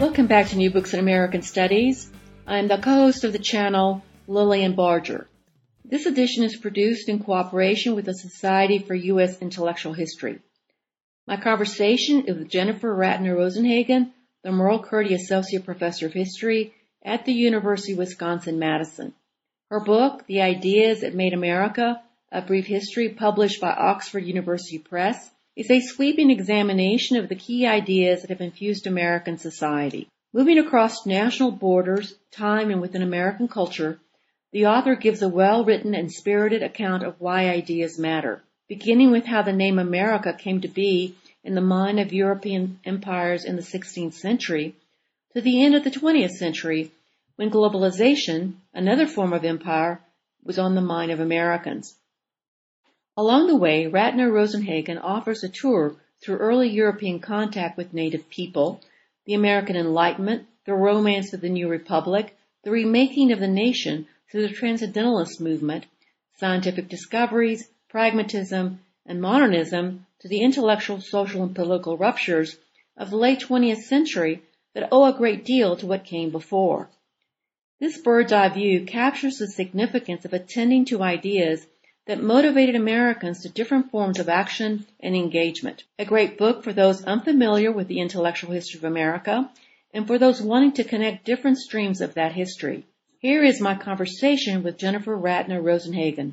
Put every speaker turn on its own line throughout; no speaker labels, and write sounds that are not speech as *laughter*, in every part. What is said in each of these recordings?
Welcome back to New Books in American Studies. I'm the co-host of the channel, Lilian Barger. This edition is produced in cooperation with the Society for U.S. Intellectual History. My conversation is with Jennifer Ratner Rosenhagen, the Merle Curti Associate Professor of History at the University of Wisconsin-Madison. Her book, The Ideas That Made America, A Brief History, published by Oxford University Press, is a sweeping examination of the key ideas that have infused American society. Moving across national borders, time, and within American culture, the author gives a well-written and spirited account of why ideas matter, beginning with how the name America came to be in the mind of European empires in the 16th century, to the end of the 20th century, when globalization, another form of empire, was on the mind of Americans. Along the way, Ratner Rosenhagen offers a tour through early European contact with native people, the American Enlightenment, the romance of the New Republic, the remaking of the nation through the Transcendentalist movement, scientific discoveries, pragmatism, and modernism to the intellectual, social, and political ruptures of the late 20th century that owe a great deal to what came before. This bird's eye view captures the significance of attending to ideas that motivated Americans to different forms of action and engagement. A great book for those unfamiliar with the intellectual history of America and for those wanting to connect different streams of that history. Here is my conversation with Jennifer Ratner Rosenhagen.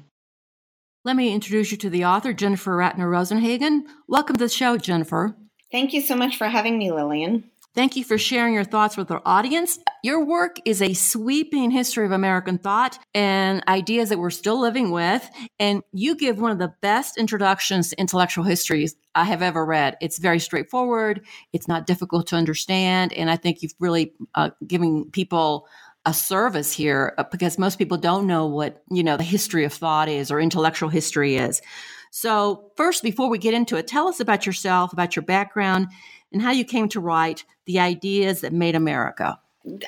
Let me introduce you to the author, Jennifer Ratner Rosenhagen. Welcome to the show, Jennifer.
Thank you so much for having me, Lilian.
Thank you for sharing your thoughts with our audience. Your work is a sweeping history of American thought and ideas that we're still living with. And you give one of the best introductions to intellectual histories I have ever read. It's very straightforward. It's not difficult to understand. And I think you've really uh, given people a service here uh, because most people don't know what, you know, the history of thought is or intellectual history is. So, first, before we get into it, tell us about yourself, about your background, and how you came to write The Ideas That Made America.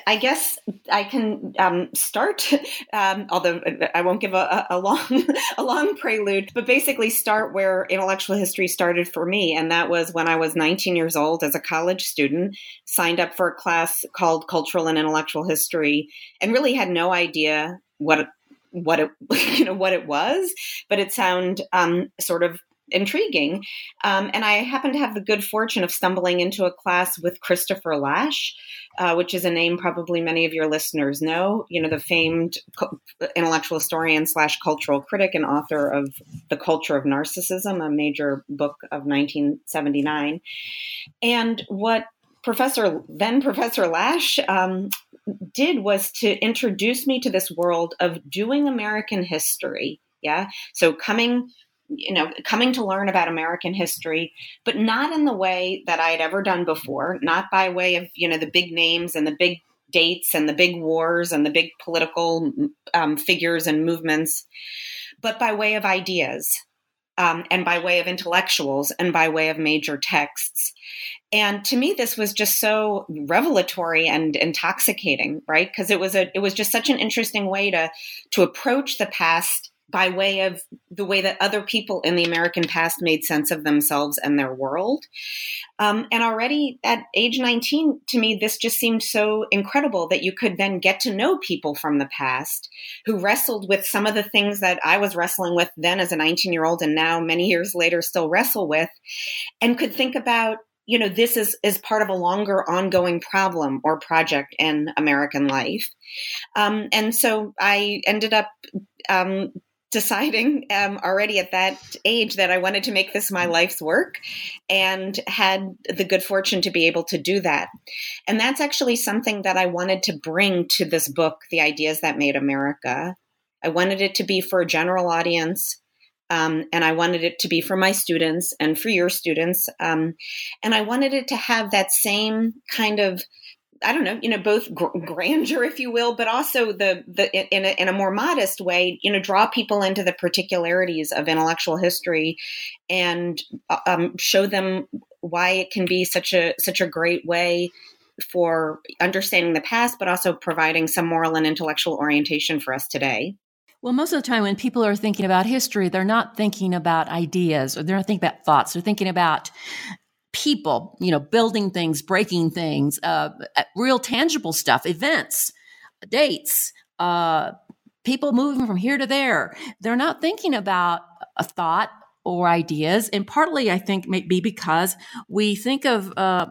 I guess I can um, start, *laughs* um, although I won't give a, a, long *laughs* a long prelude, but basically start where intellectual history started for me, and that was when I was 19 years old as a college student, signed up for a class called Cultural and Intellectual History, and really had no idea what what it *laughs* you know what it was, but it sounded um, sort of intriguing. Um, and I happened to have the good fortune of stumbling into a class with Christopher Lasch, uh, which is a name probably many of your listeners know. You know, the famed intellectual historian slash cultural critic and author of The Culture of Narcissism, a major book of 1979. And what Professor then Professor Lasch um, did was to introduce me to this world of doing American history. Yeah, so coming you know, coming to learn about American history, but not in the way that I had ever done before, not by way of, you know, the big names and the big dates and the big wars and the big political um, figures and movements, but by way of ideas. um, and by way of intellectuals and by way of major texts. And to me, this was just so revelatory and intoxicating, right? Because it was a it was just such an interesting way to to approach the past by way of the way that other people in the American past made sense of themselves and their world. Um, and already at age 19, to me, this just seemed so incredible that you could then get to know people from the past who wrestled with some of the things that I was wrestling with then as a 19 year old and now many years later still wrestle with and could think about you know this is is part of a longer ongoing problem or project in american life um, and so i ended up um, deciding um, already at that age that I wanted to make this my life's work and had the good fortune to be able to do that. And that's actually something that I wanted to bring to this book, The Ideas That Made America. I wanted it to be for a general audience. Um, and I wanted it to be for my students and for your students. Um, and I wanted it to have that same kind of I don't know, you know, both gr- grandeur, if you will, but also the the in a, in a more modest way, you know, draw people into the particularities of intellectual history, and uh, um, show them why it can be such a such a great way for understanding the past, but also providing some moral and intellectual orientation for us today.
Well, most of the time when people are thinking about history, they're not thinking about ideas or they're not thinking about thoughts. They're thinking about people, you know, building things, breaking things, uh, real tangible stuff, events, dates, uh, people moving from here to there. They're not thinking about a thought or ideas. And partly, I think, maybe because we think of uh,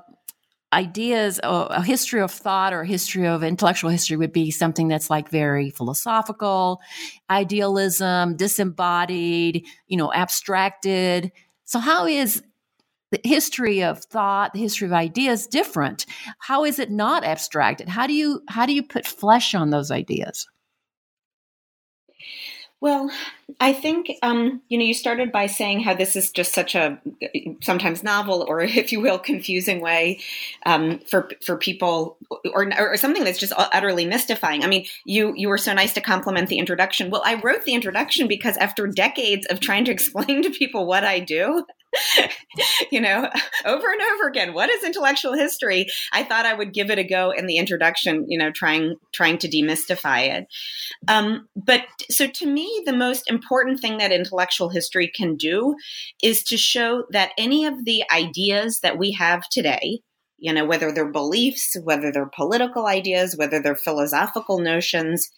ideas, uh, a history of thought or a history of intellectual history would be something that's like very philosophical, idealism, disembodied, you know, abstracted. So, how is the history of thought, the history of ideas different? How is it not abstracted? How do you how do you put flesh on those ideas?
Well, I think um, you know you started by saying how this is just such a sometimes novel or, *laughs* if you will, confusing way um, for for people, or, or something that's just utterly mystifying. I mean, you you were so nice to compliment the introduction. Well, I wrote the introduction because after decades of trying to *laughs* explain to people what I do, *laughs* you know, over and over again. What is intellectual history? I thought I would give it a go in the introduction, you know, trying trying to demystify it. Um, but so to me, the most important thing that intellectual history can do is to show that any of the ideas that we have today, you know, whether they're beliefs, whether they're political ideas, whether they're philosophical notions,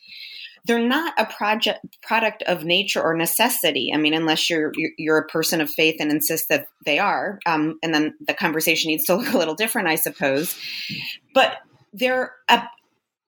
they're not a project product of nature or necessity. I mean, unless you're you're a person of faith and insist that they are, um, and then the conversation needs to *laughs* look a little different, I suppose. But they're a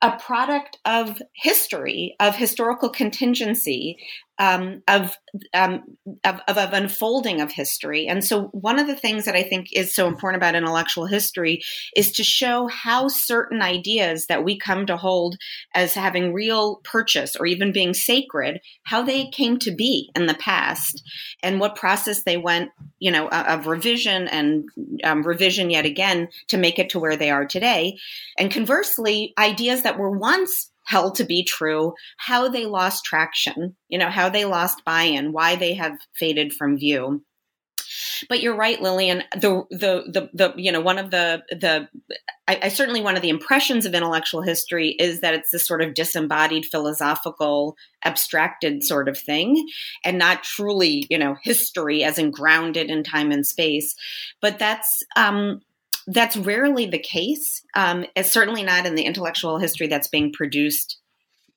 a product of history, of historical contingency, um, of, um, of, of, of unfolding of history. And so, one of the things that I think is so important about intellectual history is to show how certain ideas that we come to hold as having real purchase or even being sacred, how they came to be in the past, and what process they went, you know, of revision and um, revision yet again to make it to where they are today. And conversely, ideas that were once held to be true, how they lost traction, you know, how they lost buy in, why they have faded from view. But you're right, Lilian. The the the the you know one of the the I, I, certainly one of the impressions of intellectual history is that it's this sort of disembodied philosophical abstracted sort of thing and not truly you know history as in grounded in time and space but that's um that's rarely the case. Um, it's certainly not in the intellectual history that's being produced,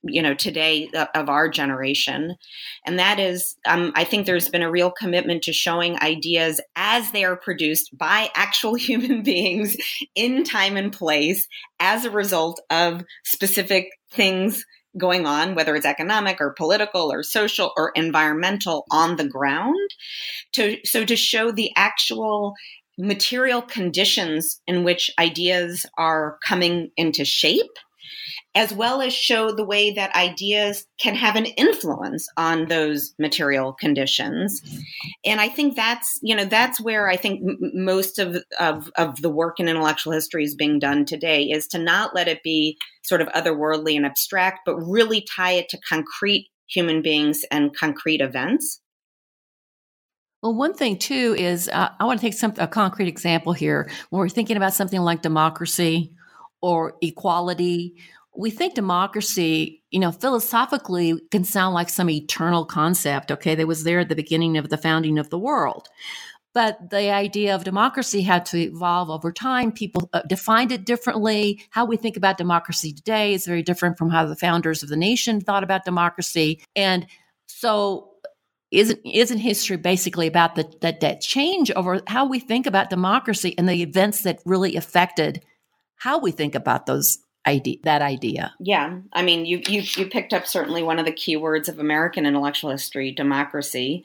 you know, today uh, of our generation. And that is, um, I think there's been a real commitment to showing ideas as they are produced by *laughs* actual human beings in time and place as a result of specific things going on, whether it's economic or political or social or environmental on the ground. To, so to show the actual material conditions in which ideas are coming into shape, as well as show the way that ideas can have an influence on those material conditions. And I think that's, you know, that's where I think m- most of, of, of the work in intellectual history is being done today is to not let it be sort of otherworldly and abstract, but really tie it to concrete human beings and concrete events.
Well, one thing too is uh, I want to take some a concrete example here. When we're thinking about something like democracy or equality, we think democracy, you know, philosophically can sound like some eternal concept. Okay, that was there at the beginning of the founding of the world. But the idea of democracy had to evolve over time. People uh, defined it differently. How we think about democracy today is very different from how the founders of the nation thought about democracy. And so isn't isn't history basically about the, that that change over how we think about democracy and the events that really affected how we think about those idea that idea?
Yeah. I mean you you you picked up certainly one of the key words of american intellectual history democracy.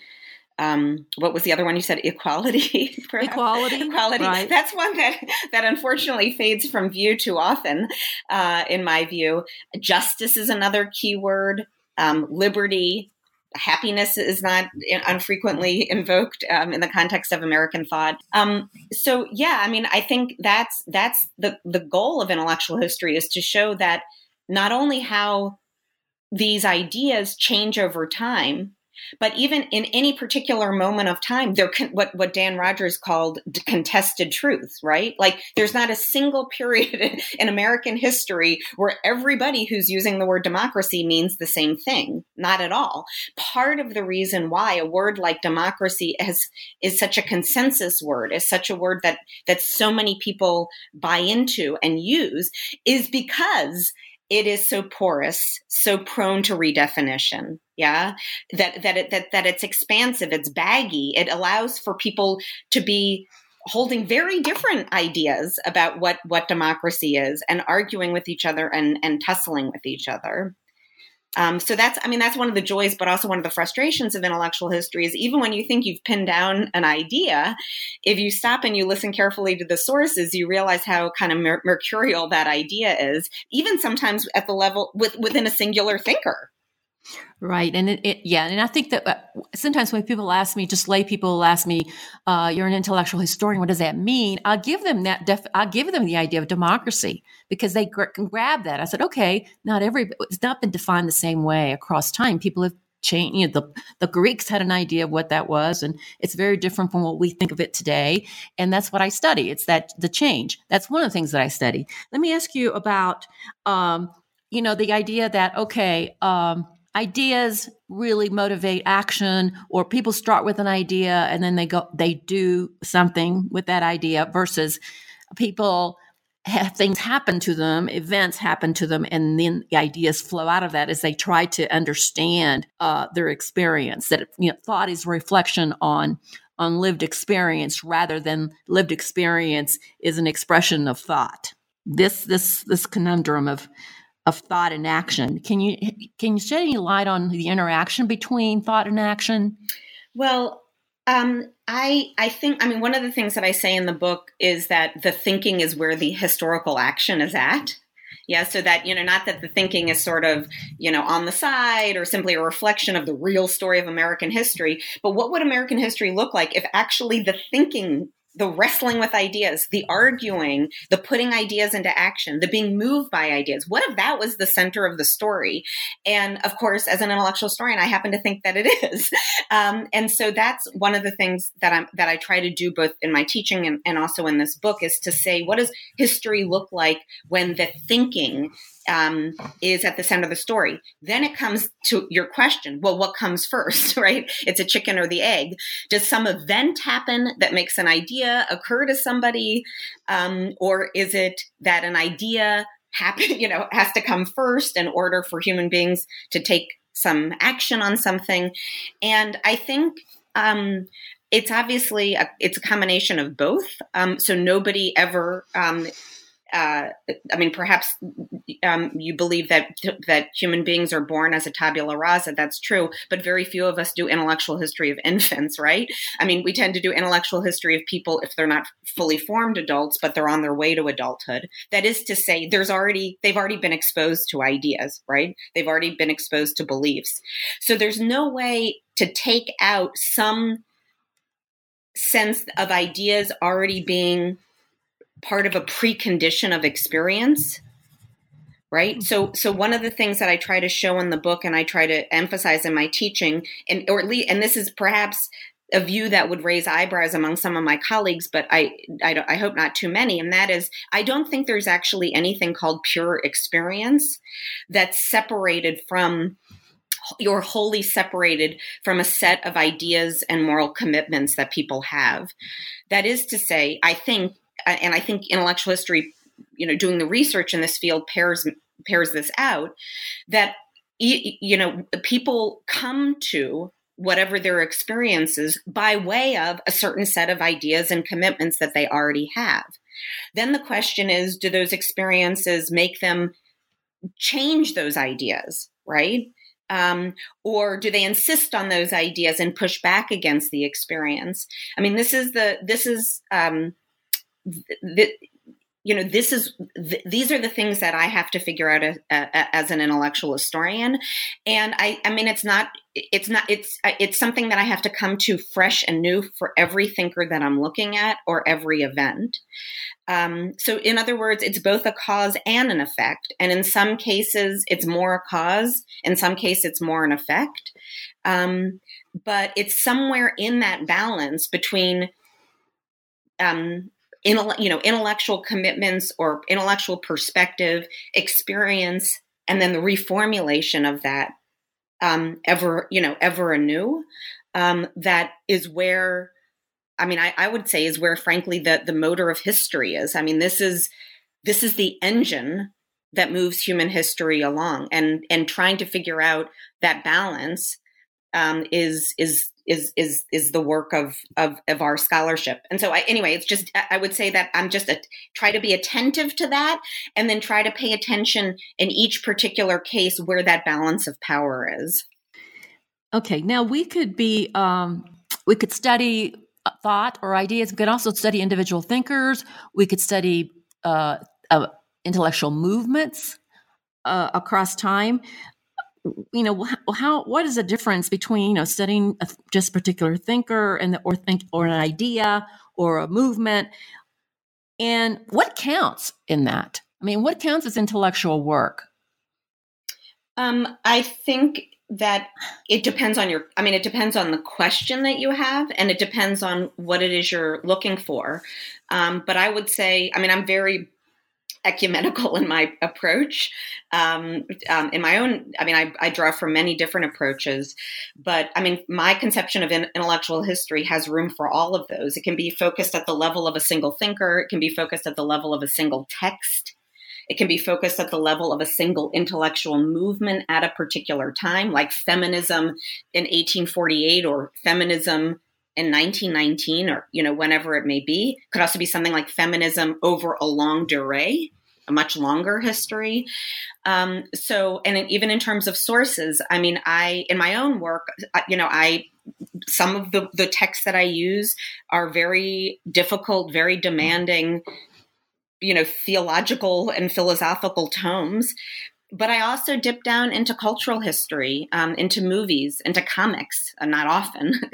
Um, what was the other one you said? Equality *laughs*
equality
equality. right. that's one that that unfortunately fades from view too often uh, in my view. Justice is another key word. Um, liberty happiness is not unfrequently invoked um, in the context of American thought. Um, so yeah, I mean, I think that's that's the the goal of intellectual history is to show that not only how these ideas change over time, but even in any particular moment of time, there con- what what Dan Rodgers called contested truths, right? Like there's not a single period *laughs* in American history where everybody who's using the word democracy means the same thing. Not at all. Part of the reason why a word like democracy is is such a consensus word, is such a word that that so many people buy into and use, is because it is so porous, so prone to redefinition. Yeah, that that it, that that it's expansive, it's baggy. It allows for people to be holding very different ideas about what what democracy is and arguing with each other and and tussling with each other. Um, so that's, I mean, that's one of the joys, but also one of the frustrations of intellectual history is even when you think you've pinned down an idea, if you stop and you listen carefully to the sources, you realize how kind of mer- mercurial that idea is, even sometimes at the level with, within a singular thinker.
Right. And it, it, yeah. And I think that uh, sometimes when people ask me, just lay people ask me, uh, you're an intellectual historian. What does that mean? I'll give them that, def- I'll give them the idea of democracy because they gr- can grab that. I said, okay, not every, it's not been defined the same way across time. People have changed, you know, the, the Greeks had an idea of what that was, and it's very different from what we think of it today. And that's what I study. It's that the change. That's one of the things that I study. Let me ask you about, um, you know, the idea that, okay, um, ideas really motivate action or people start with an idea and then they go they do something with that idea versus people have things happen to them events happen to them and then the ideas flow out of that as they try to understand uh, their experience that you know thought is reflection on on lived experience rather than lived experience is an expression of thought. This this this conundrum of of thought and action. Can you can you shed any light on the interaction between thought and action?
Well, um, I I think I mean one of the things that I say in the book is that the thinking is where the historical action is at. Yeah, so that you know, not that the thinking is sort of you know on the side or simply a reflection of the real story of American history, but what would American history look like if actually the thinking the wrestling with ideas, the arguing, the putting ideas into action, the being moved by ideas. What if that was the center of the story? And of course, as an intellectual historian, I happen to think that it *laughs* is. Um, and so that's one of the things that I'm that I try to do both in my teaching and, and also in this book is to say what does history look like when the thinking um, is at the center of the story. Then it comes to your question well, what comes first, *laughs* right? It's a chicken or the egg. Does some event happen that makes an idea occur to somebody? Um, or is it that an idea happen, *laughs* you know, has to come first in order for human beings to take some action on something? And I think um, it's obviously a, it's a combination of both. Um, so nobody ever um, uh, I mean, perhaps um, you believe that that human beings are born as a tabula rasa. That's true, but very few of us do intellectual history of *laughs* infants, right? I mean, we tend to do intellectual history of people if they're not fully formed adults, but they're on their way to adulthood. That is to say, there's already they've already been exposed to ideas, right? They've already been exposed to beliefs. So there's no way to take out some sense of ideas already being part of a precondition of experience right mm-hmm. so so one of the things that i try to show in the book and i try to emphasize in my teaching and or at least and this is perhaps a view that would raise eyebrows among some of my colleagues, but I, I, I, hope not too many. And that is, I don't think there's actually anything called pure experience that's separated from you're wholly separated from a set of ideas and moral commitments that people have. That is to say, I think, and I think intellectual history, you know, doing the research in this field pairs pairs this out, that you know people come to whatever their experiences by way of a certain set of ideas and commitments that they already have. Then the question is do those experiences make them change those ideas, right? Um, or do they insist on those ideas and push back against the experience? I mean, this is the this is um, you know this is th- these are the things that i have to figure out a, a, as an intellectual historian. And i i mean it's not it's not it's it's something that i have to come to fresh and new for every thinker that i'm looking at or every event. Um, so in other words it's both a cause and an effect. And in some cases it's more a cause. In some cases it's more an effect. Um, but it's somewhere in that balance between um, you know intellectual commitments or intellectual perspective experience and then the reformulation of that um, ever you know ever anew um, that is where i mean I, I would say is where frankly the the motor of history is. I mean this is this is the engine that moves human history along and and trying to figure out that balance um, is is is is is the work of of of our scholarship. And so I, anyway it's just i would say that i'm just a, try to be attentive to that and then try to pay attention in each particular case where that balance of power is.
Okay now we could be um we could study thought or ideas. We could also study individual thinkers. We could study uh, uh intellectual movements uh, across time you know how what is the difference between you know studying a, just a particular thinker and the, or think or an idea or a movement? And what counts in that? I mean what counts as intellectual work?
Um, i think that it depends on your i mean it depends on the question that you have and it depends on what it is you're looking for. Um, but i would say i mean i'm very ecumenical in my approach. Um, um, in my own, I mean, I, I, draw from many different approaches, but I mean, my conception of in, intellectual history has room for all of those. It can be focused at the level of a single thinker, it can be focused at the level of a single text. It can be focused at the level of a single intellectual movement at a particular time, like feminism in 1848 or feminism in 1919 or you know whenever it may be could also be something like feminism over a longue durée a much longer history. Um, so and even in terms of sources i mean i in my own work you know i some of the the texts that i use are very difficult very demanding you know theological and philosophical tomes but I also dip down into cultural history, um, into movies, into comics. Uh, not often, *laughs*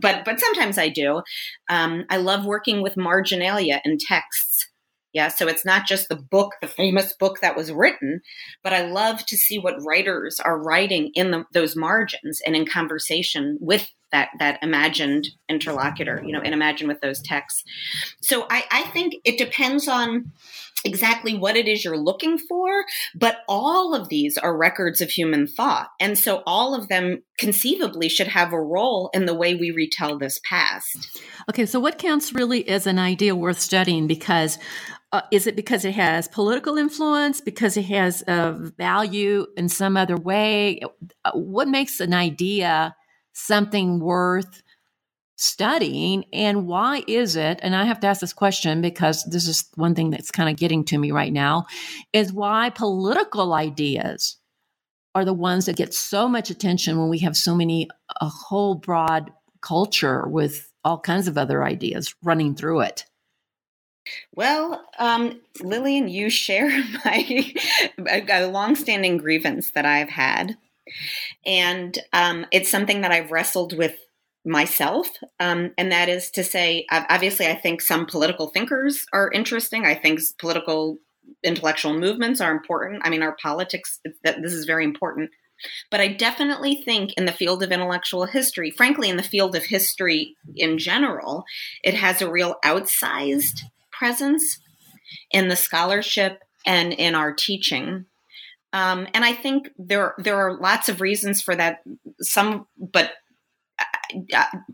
but but sometimes I do. Um, I love working with marginalia in texts. Yeah, so it's not just the book, the famous book that was written, but I love to see what writers are writing in the, those margins and in conversation with that that imagined interlocutor. You know, and imagine with those texts. So I, I think it depends on exactly what it is you're looking for, but all of these are records of human thought. And so all of them conceivably should have a role in the way we retell this past.
Okay, so what counts really as an idea worth studying? Because uh, is it because it has political influence? Because it has a value in some other way? Uh, what makes an idea something worth studying and why is it and i have to ask this question because this is one thing that's kind of getting to me right now is why political ideas are the ones that get so much attention when we have so many a whole broad culture with all kinds of other ideas running through it?
Well, um, Lilian, you share *laughs* my a, longstanding grievance that I've had, and um, it's something that I've wrestled with myself. Um, and that is to say, obviously, I think some political thinkers are interesting. I think political intellectual movements are important. I mean, our politics, that this is very important But I definitely think in the field of intellectual history, frankly, in the field of history in general, it has a real outsized presence in the scholarship and in our teaching. Um, and I think there there are lots of reasons for that. Some, but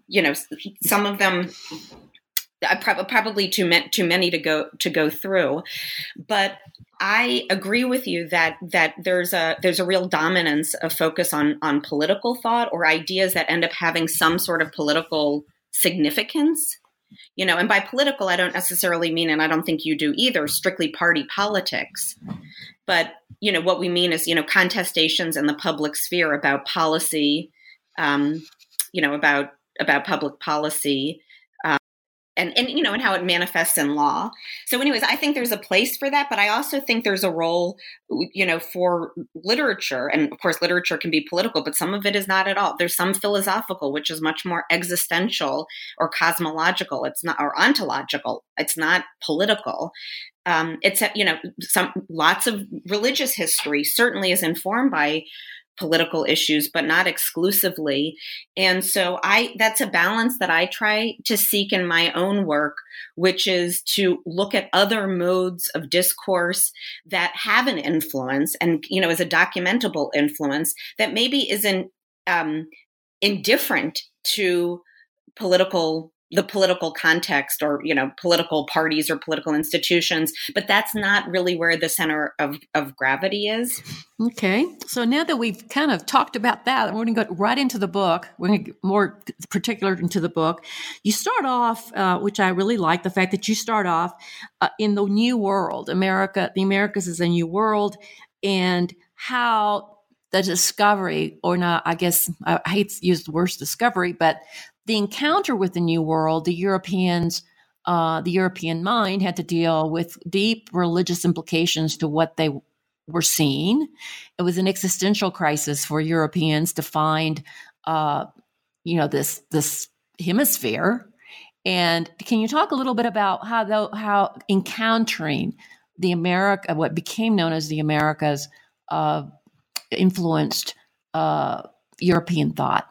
you know, some of them probably too many, too many to go to go through. But i agree with you that that there's a there's a real dominance of focus on on political thought or ideas that end up having some sort of political significance. You know and by political i don't necessarily mean and i don't think you do either strictly party politics. But you know what we mean is you know contestations in the public sphere about policy um, you know about about public policy and, and you know and how it manifests in law. So anyways i think there's a place for that but i also think there's a role you know for literature and of course literature can be political but some of it is not at all. There's some philosophical which is much more existential or cosmological. It's not or ontological. It's not political. Um, it's you know some lots of religious history certainly is informed by political issues but not exclusively. And so i that's a balance that i try to seek in my own work which is to look at other modes of discourse that have an influence and you know as a documentable influence that maybe isn't um, indifferent to political the political context or you know political parties or political institutions but that's not really where the center of, of gravity is.
Okay. So now that we've kind of talked about that we're going to go right into the book. We're going to get more particular into the book. You start off uh, which i really like the fact that you start off uh, in the new world. America the americas is a new world and how the discovery or not i guess i hate to use the word discovery but the encounter with the New World, the Europeans, uh, the European mind had to deal with deep religious implications to what they were seeing. It was an existential crisis for Europeans to find, uh, you know, this this hemisphere. And can you talk a little bit about how though how encountering the America, what became known as the Americas, uh, influenced uh, European thought?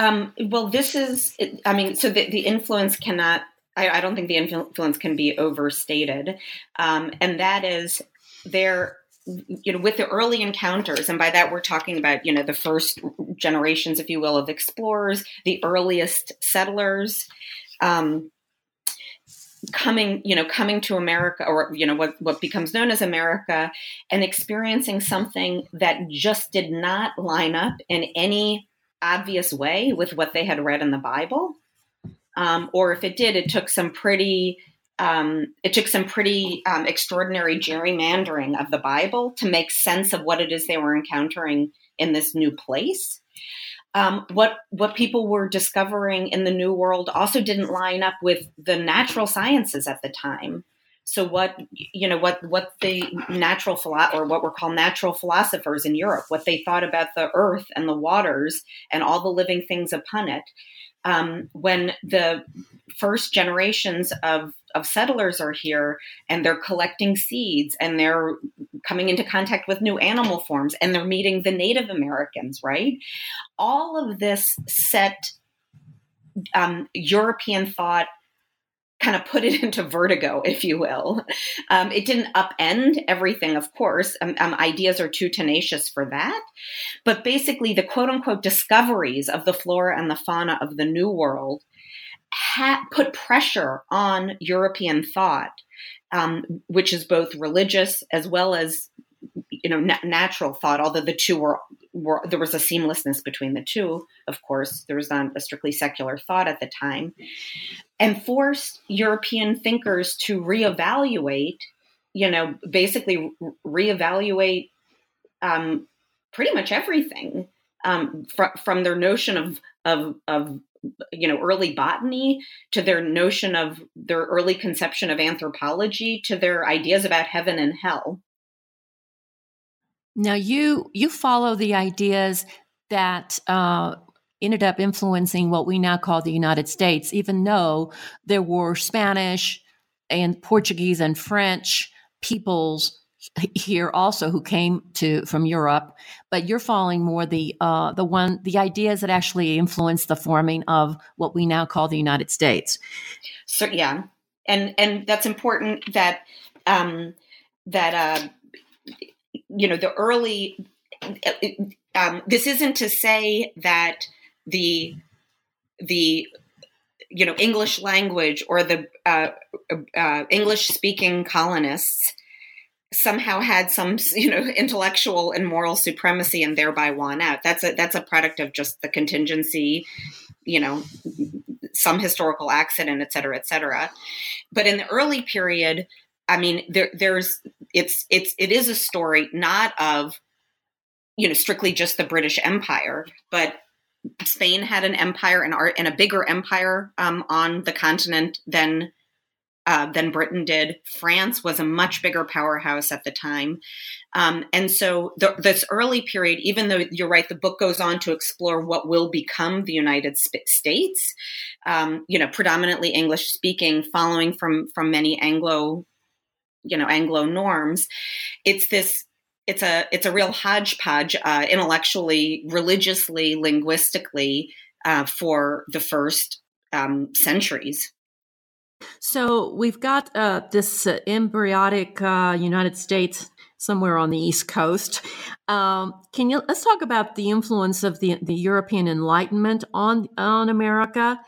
Um, well, this is, I mean, so the, the influence cannot, I, I, don't think the influence can be overstated. Um, and that is there, you know, with the early encounters, and by that we're talking about, you know, the first generations, if you will, of explorers, the earliest settlers. Um, coming you know coming to america or you know what what becomes known as america and experiencing something that just did not line up in any obvious way with what they had read in the Bible. Um, or if it did, it took some pretty um, it took some pretty um, extraordinary gerrymandering of the Bible to make sense of what it is they were encountering in this new place. Um, what what people were discovering in the New World also didn't line up with the natural sciences at the time. So what you know what what the natural philo- or what were called natural philosophers in Europe, what they thought about the earth and the waters and all the living things upon it. Um, when the first generations of of settlers are here and they're collecting seeds and they're coming into contact with new animal forms and they're meeting the Native Americans, right? All of this set um, European thought kind of put it *laughs* into vertigo, if you will. Um, it didn't upend everything, of course. Um, um, ideas are too tenacious for that. But basically, the quote unquote discoveries of the flora and the fauna of the New World ha- put pressure on European thought, um, which is both religious as well as you know na- natural thought although the two were, were there was a seamlessness between the two of course there was not a strictly secular thought at the time and forced european thinkers to reevaluate you know basically reevaluate um, pretty much everything um, fr- from their notion of of of you know early botany to their notion of their early conception of anthropology to their ideas about heaven and hell
now you you follow the ideas that uh, ended up influencing what we now call the United States, even though there were Spanish and Portuguese and French peoples here also who came to from Europe, but you're following more the uh, the one the ideas that actually influenced the forming of what we now call the United States.
So yeah, and and that's important that um, that uh, you know the early. Um, this isn't to say that the the you know English language or the uh, uh, English speaking colonists somehow had some you know intellectual and moral supremacy and thereby won out that's a that's a product of just the contingency you know some historical accident et cetera et cetera but in the early period i mean there there's it's it's it is a story not of you know strictly just the british empire but spain had an empire and art and a bigger empire um, on the continent than uh, than Britain did. France was a much bigger powerhouse at the time. Um, and so the, this early period, even though you're right, the book goes on to explore what will become the United States, um, you know, predominantly English speaking, following from, from many Anglo, you know, Anglo norms. It's this it's a it's a real hodgepodge uh, intellectually, religiously, linguistically uh, for the first um, centuries.
So we've got uh, this uh, embryonic uh, United States somewhere on the East Coast. Um, can you let's talk about the influence of the the European Enlightenment on on America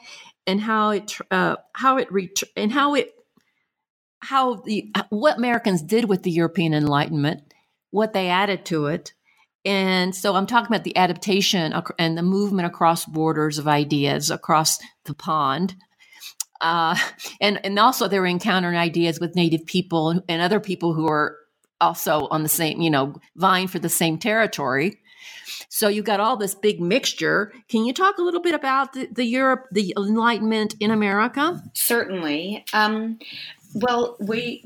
and how it uh, how it ret- and how it how the what Americans did with the European Enlightenment, what they added to it. And so I'm talking about the adaptation and the movement across borders of ideas across the pond uh, and and also they were encountering ideas with native people and other people who are also on the same, you know, vying for the same territory. So you've got all this big mixture. Can you talk a little bit about the, the Europe, the Enlightenment in America?
Certainly. Um, well, we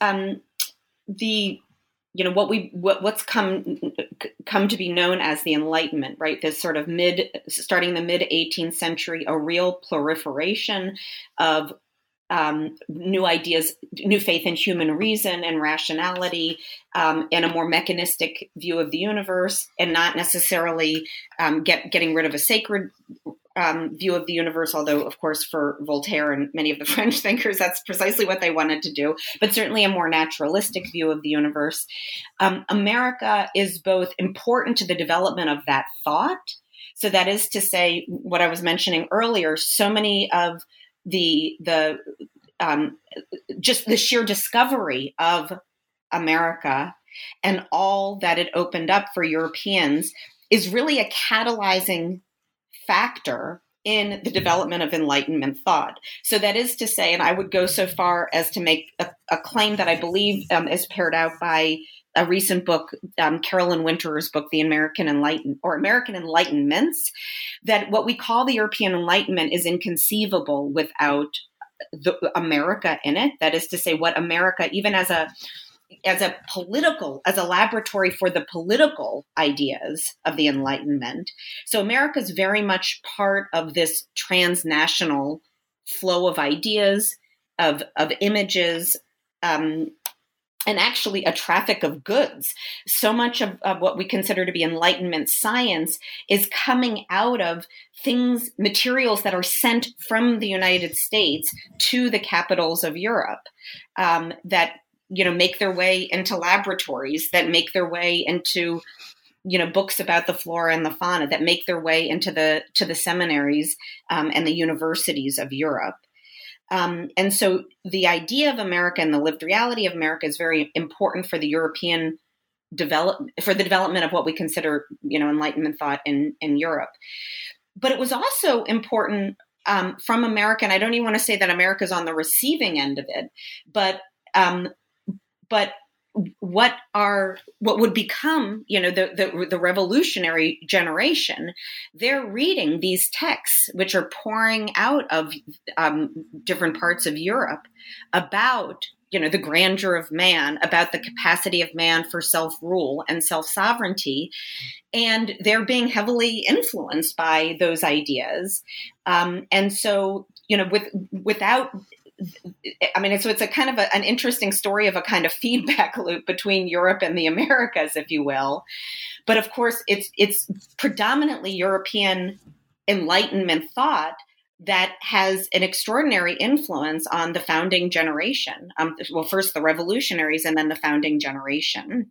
um, the you know what we what, what's come come to be known as the enlightenment right? This sort of mid starting the mid 18th century a real proliferation of um, new ideas, new faith in human reason and rationality, um, and a more mechanistic view of the universe, and not necessarily um, get, getting rid of a sacred um, view of the universe, although, of course, for Voltaire and many of the *laughs* French thinkers, that's precisely what they wanted to do, but certainly a more naturalistic view of the universe. Um, America is both important to the development of that thought. So, that is to say, what I was mentioning earlier, so many of the, the, um, just the sheer discovery of America and all that it opened up for Europeans is really a catalyzing factor in the development of Enlightenment thought. So that is to say, and I would go so far as to make a, a claim that I believe um, is paired out by a recent book, um, Carolyn Winterer's book, The American Enlightenment or American Enlightenments, that what we call the European Enlightenment is inconceivable without the, America in it. That is to say, what America, even as a as a political, as a laboratory for the political ideas of the Enlightenment. So America is very much part of this transnational flow of ideas, of of images, um, and actually a traffic of goods. So much of, of, what we consider to be Enlightenment science is coming out of things, materials that are sent from the United States to the capitals of Europe um, that you know make their way into laboratories that make their way into you know books about the flora and the fauna that make their way into the to the seminaries um, and the universities of Europe. Um, and so the idea of America and the lived reality of America is very important for the European develop for the development of what we consider you know Enlightenment thought in in Europe. But it was also important um, from America, and I don't even want to say that America is on the receiving end of it, but um, but what are what would become you know the, the, the revolutionary generation they're reading these texts which are pouring out of um, different parts of europe about you know the grandeur of man about the capacity of man for self-rule and self-sovereignty. And they're being heavily influenced by those ideas. Um, and so you know with without I mean, so it's a kind of a, an interesting story of a kind of feedback *laughs* loop between Europe and the Americas, if you will. But of course, it's it's predominantly European Enlightenment thought that has an extraordinary influence on the founding generation. Um, well, first the revolutionaries, and then the founding generation.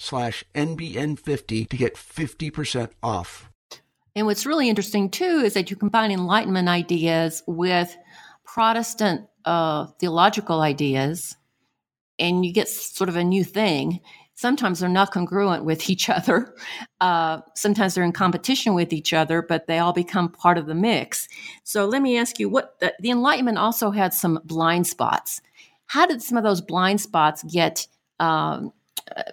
slash NBN50 to get 50% off.
And what's really interesting too is that you combine Enlightenment ideas with Protestant uh, theological ideas, and you get sort of a new thing. Sometimes they're not congruent with *laughs* each other. Uh, sometimes they're in competition with each other, but they all become part of the mix. So let me ask you: What the, the Enlightenment also had some blind spots. How did some of those blind spots get um,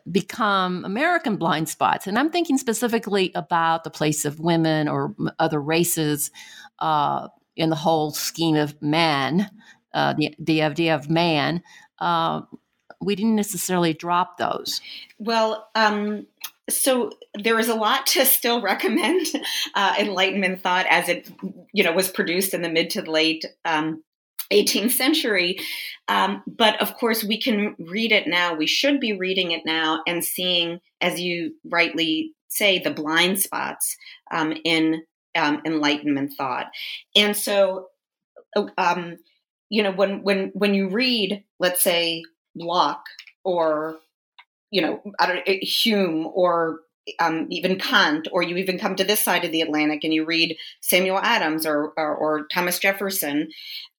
become American blind spots. And I'm thinking specifically about the place of women or other races uh, in the whole scheme of man, uh, the, the idea of man. Uh, we didn't necessarily drop those.
Well, um, so there is a lot to still recommend *laughs* uh, Enlightenment thought as it, you know, was produced in the mid to late um, 18th century. Um, but of course, we can read it now. We should be reading it now and seeing, as you rightly say, the blind spots um, in um, Enlightenment thought. And so, uh, um, you know, when when when you read, let's say, Locke or you know, don't Hume or um, even Kant, or you even come to this side of the Atlantic and you read Samuel Adams or, or, or Thomas Jefferson,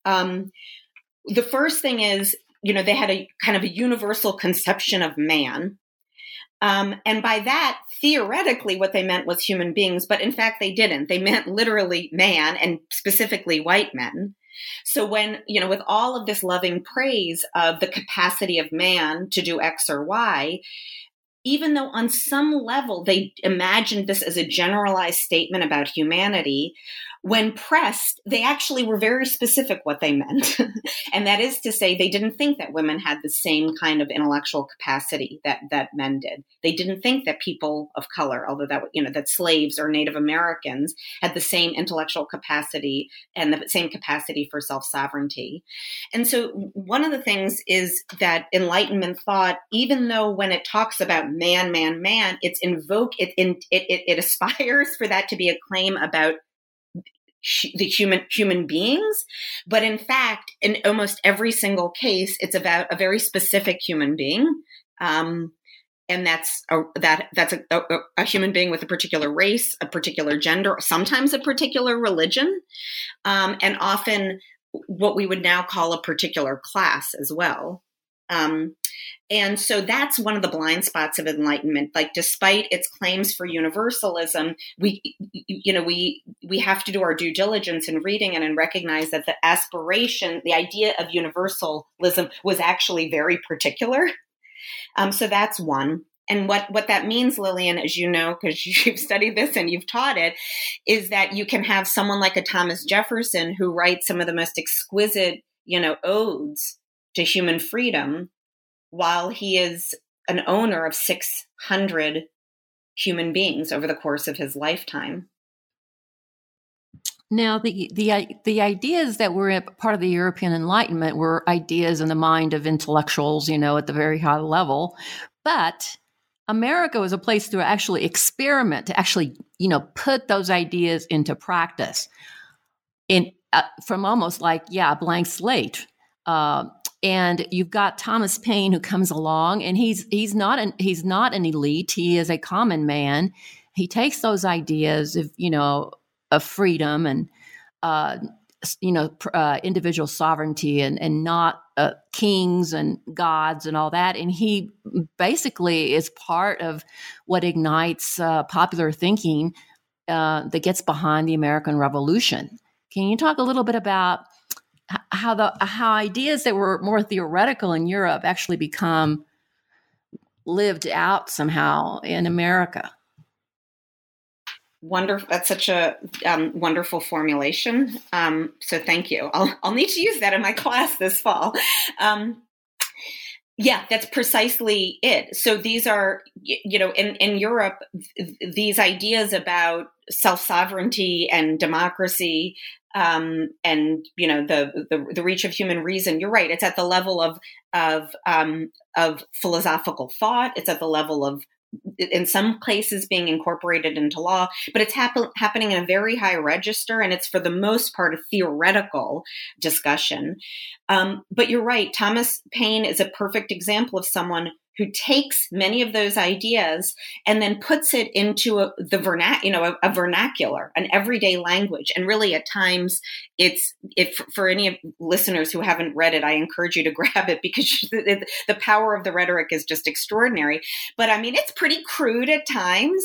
um, the first thing is, you know, they had a kind of a universal conception of man. Um, and by that, theoretically, what they meant was human beings, but in fact, they didn't. They meant literally man and specifically white men. So when, you know, with all of this loving praise of the capacity of man to do X or Y, even though on some level they imagined this as a generalized statement about humanity, when pressed, they actually were very specific what they meant. *laughs* and that is to say, they didn't think that women had the same kind of intellectual capacity that, that men did. They didn't think that people of color, although that, you know, that slaves or Native Americans had the same intellectual capacity and the same capacity for self sovereignty. And so one of the things is that Enlightenment thought, even though when it talks about man, man, man, it's invoke, it, it, it, it *laughs* aspires for that to be a claim about the human human beings. But in fact in almost every single case it's about a very specific human being um, and that's a, that that's a, a, a, human being with a particular race a particular gender sometimes a particular religion um, and often what we would now call a particular class as well. Um, and so that's one of the blind spots of enlightenment. Like despite its claims for universalism, we you know, we we have to do our due diligence in reading and and recognize that the aspiration, the idea of universalism was actually very particular. Um, so that's one. And what, what that means, Lilian, as you know, because *laughs* you've studied this and you've taught it, is that you can have someone like a Thomas Jefferson who writes some of the most exquisite, you know, odes to human freedom while he is an owner of 600 human beings over the course of his lifetime.
Now, the, the, the ideas that were part of the European Enlightenment were ideas in the mind of intellectuals, you know, at the very high level. But America was a place to actually experiment, to actually, you know, put those ideas into practice. In uh, from almost like, yeah, blank slate. Uh, and you've got Thomas Paine who comes along, and he's he's not an he's not an elite. He is a common man. He takes those ideas of you know of freedom and uh, you know uh, individual sovereignty and and not uh, kings and gods and all that, and he basically is part of what ignites uh, popular thinking uh, that gets behind the American Revolution. Can you talk a little bit about how the how ideas that were more theoretical in Europe actually become lived out somehow in America.
Wonderful. That's such a um, wonderful formulation. Um, so thank you. I'll, I'll need to use that in my class this fall. Um, yeah, that's precisely it. So these are, you know, in, in Europe, these ideas about self sovereignty and democracy um, and you know the, the, the reach of human reason. You're right; it's at the level of of um, of philosophical thought. It's at the level of in some places being incorporated into law, but it's happen- happening in a very high register, and it's for the most part a theoretical discussion. Um, but you're right; Thomas Paine is a perfect example of someone who takes many of those ideas and then puts it into a, the vernac, you know, a, a, vernacular, an everyday language. And really, at times, it's if for any of listeners who haven't read it, I encourage you to *laughs* grab it because *laughs* the, the power of the rhetoric is just extraordinary. But I mean, it's pretty crude at times.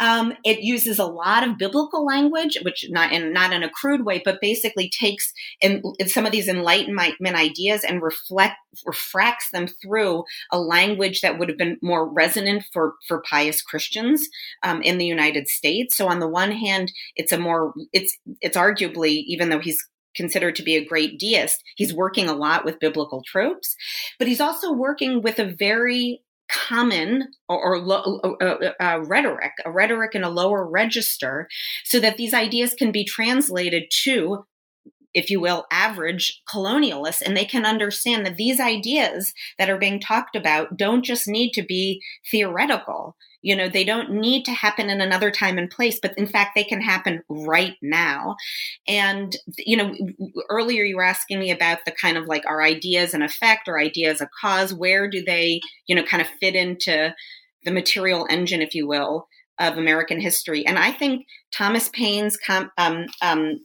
Um, it uses a lot of biblical language, which not in not in a crude way, but basically takes in, in some of these enlightenment ideas and reflect refracts them through a language that would have been more resonant for for pious Christians um, in the United States. So on the one hand, it's a more it's it's arguably even though he's considered to be a great deist, he's working a lot with biblical tropes, but he's also working with a very common or, or lo, uh, uh, uh, rhetoric, a rhetoric in a lower register, so that these ideas can be translated to if you will, average colonialists, and they can understand that these ideas that are being talked about don't just need to be theoretical. You know, they don't need to happen in another time and place, but in fact, they can happen right now. And, you know, earlier you were asking me about the kind of like our ideas an effect or ideas a cause. Where do they, you know, kind of fit into the material engine, if you will, of American history? And I think Thomas Paine's com- um, um,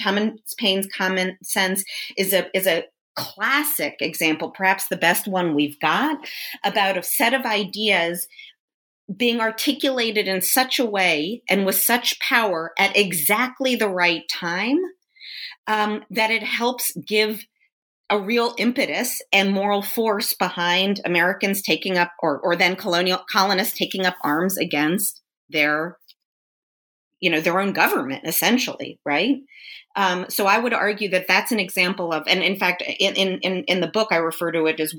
Thomas Paine's common sense is a is a classic example, perhaps the best one we've got, about a set of ideas being articulated in such a way and with such power at exactly the right time um, that it helps give a real impetus and moral force behind Americans taking up, or, or then colonial colonists taking up arms against their, you know, their own government, essentially, right? Um, so I would argue that that's an example of, and in fact, in, in, in the book, I refer to it as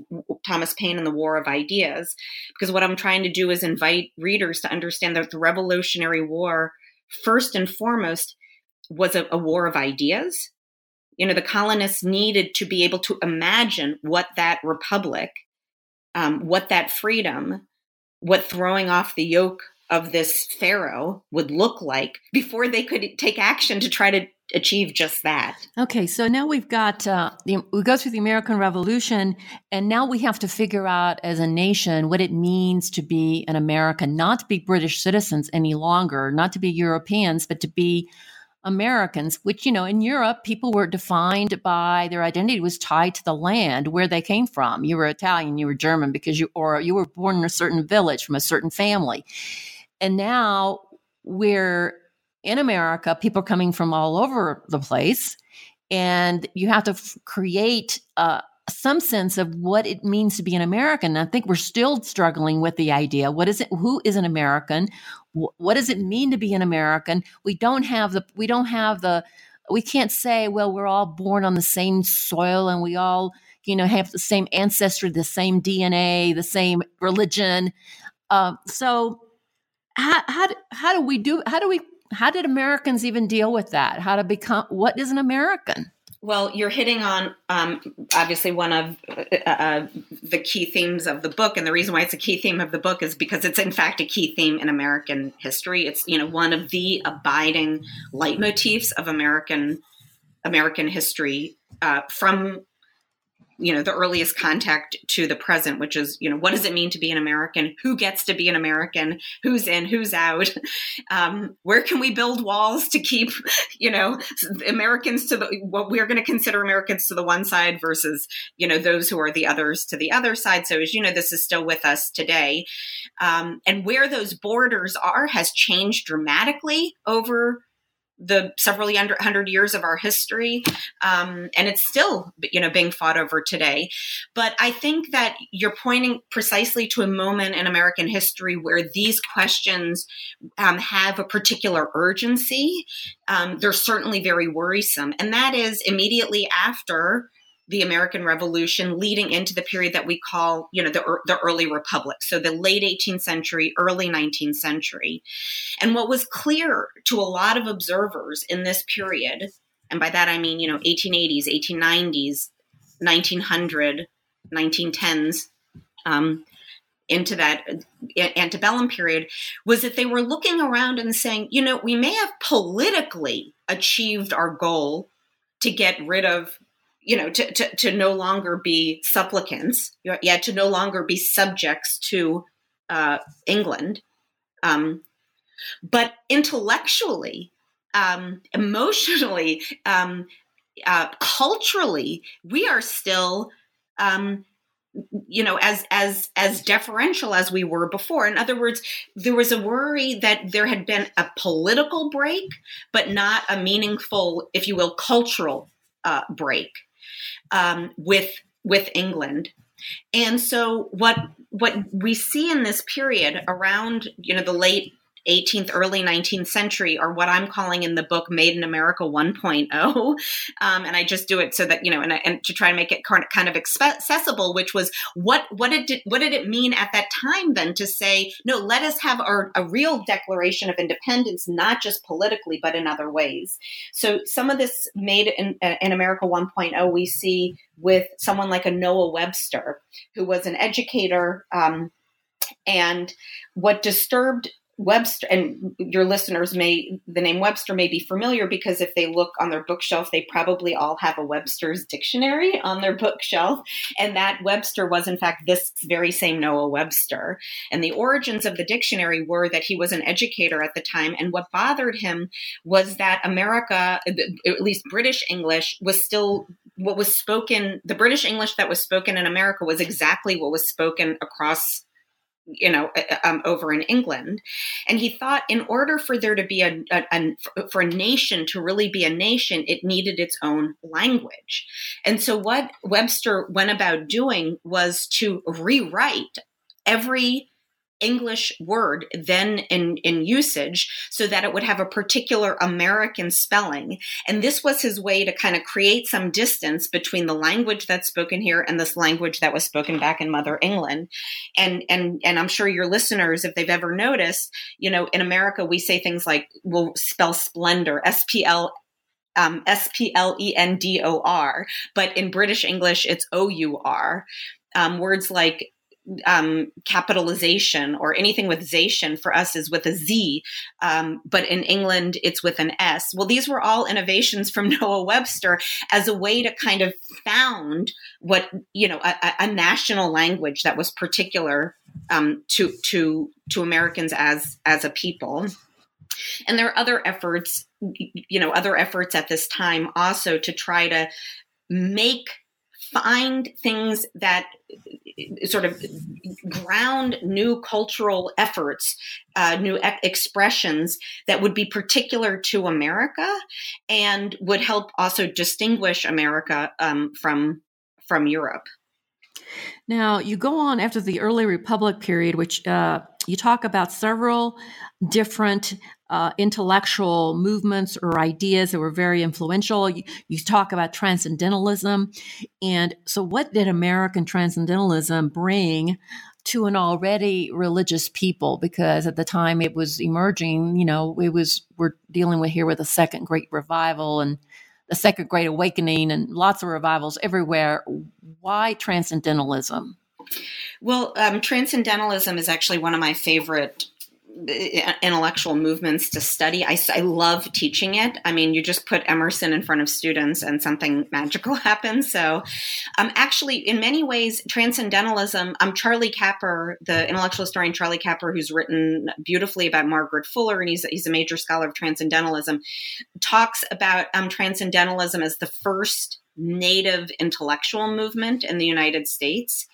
Thomas Paine and the War of Ideas, because what I'm trying to do is invite readers to understand that the Revolutionary War, first and foremost, was a, a war of ideas. You know, the colonists needed to be able to imagine what that republic, um, what that freedom, what throwing off the yoke of this pharaoh would look like before they could take action to try to achieve just that.
Okay, so now we've got uh, we go through the American Revolution, and now we have to figure out as a nation what it means to be an American, not to be British citizens any longer, not to be Europeans, but to be Americans. Which you know, in Europe, people were defined by their identity was tied to the land where they came from. You were Italian, you were German because you or you were born in a certain village from a certain family, and now we're in America, people are coming from all over the place, and you have to f- create uh, some sense of what it means to be an American. And I think we're still struggling with the idea: what is it? Who is an American? Wh- what does it mean to be an American? We don't have the. We don't have the. We can't say, well, we're all born on the same soil and we all, you know, have the same ancestry, the same DNA, the same religion. Uh, so, how, how, how do we do? How do we how did Americans even deal with that? How to become what is an American?
Well, you're hitting on um, obviously one of uh, uh, the key themes of the book, and the reason why it's a key theme of the book is because it's in fact a key theme in American history. It's you know one of the abiding leitmotifs of American American history uh, from you know the earliest contact to the present which is you know what does it mean to be an american? Who gets to be an american? Who's in? Who's out? *laughs* Um, where can we build walls to keep *laughs* you know americans to the what we're going to consider americans to the one side versus you know those who are the others to the other side? So as you know this is still with us today. Um, and where those borders are has changed dramatically over the several hundred years of our history, um, and it's still you know being fought over today. But I think that you're pointing precisely to a moment in American history where these questions um, have a particular urgency. Um, they're certainly very worrisome, and that is immediately after the American Revolution leading into the period that we call, you know, the, the early republic. So the late 18th century, early 19th century. And what was clear to a lot of observers in this period, and by that I mean, you know, 1880s, 1890s, 1900, 1910s, um, into that antebellum period, was that they were looking around and saying, you know, we may have politically achieved our goal to get rid of you know, to, to, to no longer be supplicants, yeah, to no longer be subjects to uh, England. Um, but intellectually, um, emotionally, um, uh, culturally, we are still, um, you know, as as as deferential as we were before. In other words, there was a worry that there had been a political break, but not a meaningful, if you will, cultural uh, break um, with with England. And so what what we see in this period around you know the late 18th, early 19th century are what I'm calling in the book Made in America 1.0. *laughs* Um, and I just do it so that, you know, and, and to try to make it kind of accessible, which was what, what did, what did it mean at that time then to say, no, let us have our, a real declaration of independence, not just politically, but in other ways. So some of this made in, in America 1.0, we see with someone like a Noah Webster, who was an educator, um, and what disturbed Webster, and your listeners may, the name Webster may be familiar because if they look on their bookshelf, they probably all have a Webster's dictionary on their *laughs* bookshelf. And that Webster was, in fact, this very same Noah Webster. And the origins of the dictionary were that he was an educator at the time. And what bothered him was that America, at least British English, was still what was spoken, the British English that was spoken in America was exactly what was spoken across you know um, over in england. And he thought in order for there to be a, a, a, for a nation to really be a nation it needed its own language. And so what webster went about doing was to rewrite every English word then in, in usage so that it would have a particular American spelling. And this was his way to kind of create some distance between the language that's spoken here and this language that was spoken back in Mother England. And and and I'm sure your listeners, if they've ever noticed, you know, in America we say things like we'll spell splendor, S P L um, S P L E N D O R, but in British English, it's O U R. Um, words like um, capitalization or anything with zation for us is with a Z, um, but in England it's with an S. Well, these were all innovations from *laughs* Noah Webster as a way to kind of found what you know a, a national language that was particular um, to to to Americans as as a people. And there are other efforts, you know, other efforts at this time also to try to make find things that sort of ground new cultural efforts, uh, new e- expressions that would be particular to America and would help also distinguish America um, from from Europe.
Now, you go on after the early Republic period, which uh, you talk about several different uh, intellectual movements or ideas that were very influential. You, you, talk about transcendentalism. And so, what did American transcendentalism bring to an already religious people? Because at the time it was emerging, you know, it was, we're dealing with here with a second great revival and the second great awakening and lots of revivals everywhere. Why transcendentalism?
Well, um, transcendentalism is actually one of my favorite intellectual movements to study. I, I love teaching it. I mean, you just put Emerson in front of students and something magical *laughs* happens. So, um, actually, in many ways, transcendentalism, um, Charlie Capper, the intellectual historian Charlie Capper, who's written beautifully about Margaret Fuller, and he's, he's a major scholar of transcendentalism, talks about um, transcendentalism as the first native intellectual movement in the United States.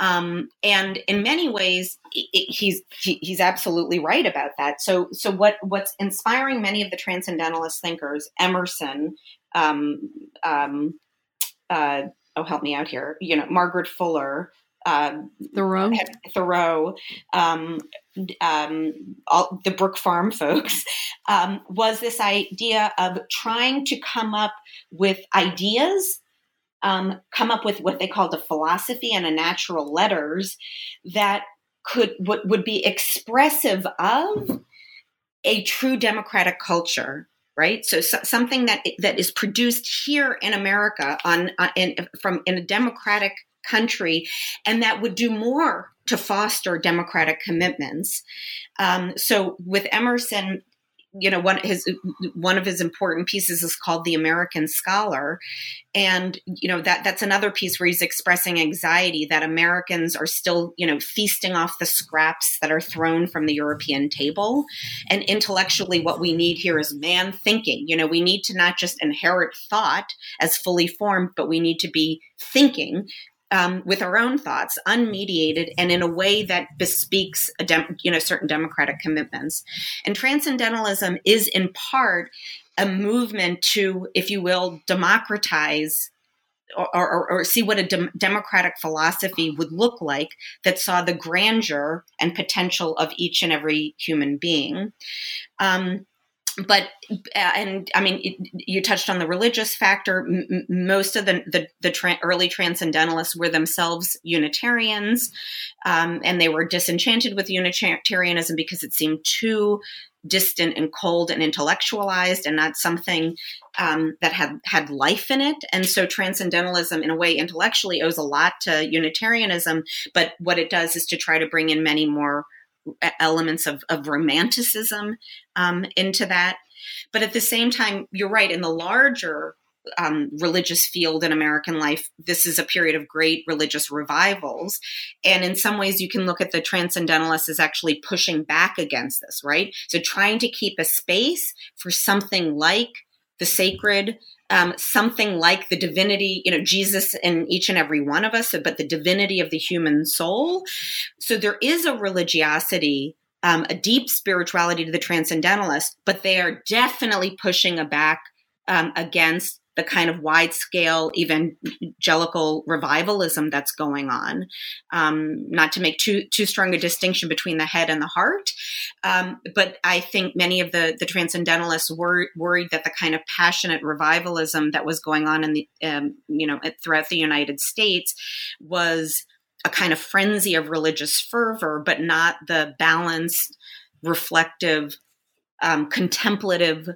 Um, and in many ways, it, he's he, he's absolutely right about that. So so what what's inspiring many of the transcendentalist thinkers, Emerson, um, um, uh, oh help me out here, you know Margaret Fuller. Uh,
Thoreau,
Thoreau, um, um, all, the Brook Farm folks, *laughs* um, was this idea of trying to come up with ideas, um, come up with what they called a philosophy and a natural letters that could would, would be expressive of a true democratic culture right? So, so, something that that is produced here in america on, on in, from in a democratic country and that would do more to foster democratic commitments. Um, so with Emerson, you know one his one of his important pieces is called the american scholar. And you know that that's another piece where he's expressing anxiety that americans are still you know feasting off the scraps that are thrown from the european table. And intellectually what we need here is man thinking. You know we need to not just inherit thought as fully formed but we need to be thinking um, with our own thoughts, unmediated, and in a way that bespeaks dem- you know certain democratic commitments. And transcendentalism is in part a movement to, if you will, democratize or, or, or, see what a de- democratic philosophy would look like that saw the grandeur and potential of each and every human being. Um, but uh, and I mean, it, you touched on the religious factor. M- most of the the, the tra- early transcendentalists were themselves Unitarians, um, and they were disenchanted with Unitarianism because it seemed too distant and cold and intellectualized, and not something um, that had had life in it. And so, transcendentalism, in a way, intellectually owes a lot to Unitarianism. But what it does is to try to bring in many more elements of, of romanticism um, into that. But at the same time, you're right, in the larger um, religious field in American life, this is a period of great religious revivals. And in some ways, you can look at the transcendentalists as actually pushing back against this, right? So trying to keep a space for something like the sacred, um, something like the divinity, you know, Jesus in each and every one of us, but the divinity of the human soul. So there is a religiosity, um, a deep spirituality to the transcendentalist, but they are definitely pushing a back um, against the kind of wide scale evangelical revivalism that's going on. Um, not to make too too strong a distinction between the head and the heart, um, but I think many of the the transcendentalists were worried that the kind of passionate revivalism that was going on in the um, you know throughout the United States was a kind of frenzy of religious fervor, but not the balanced, reflective, um, contemplative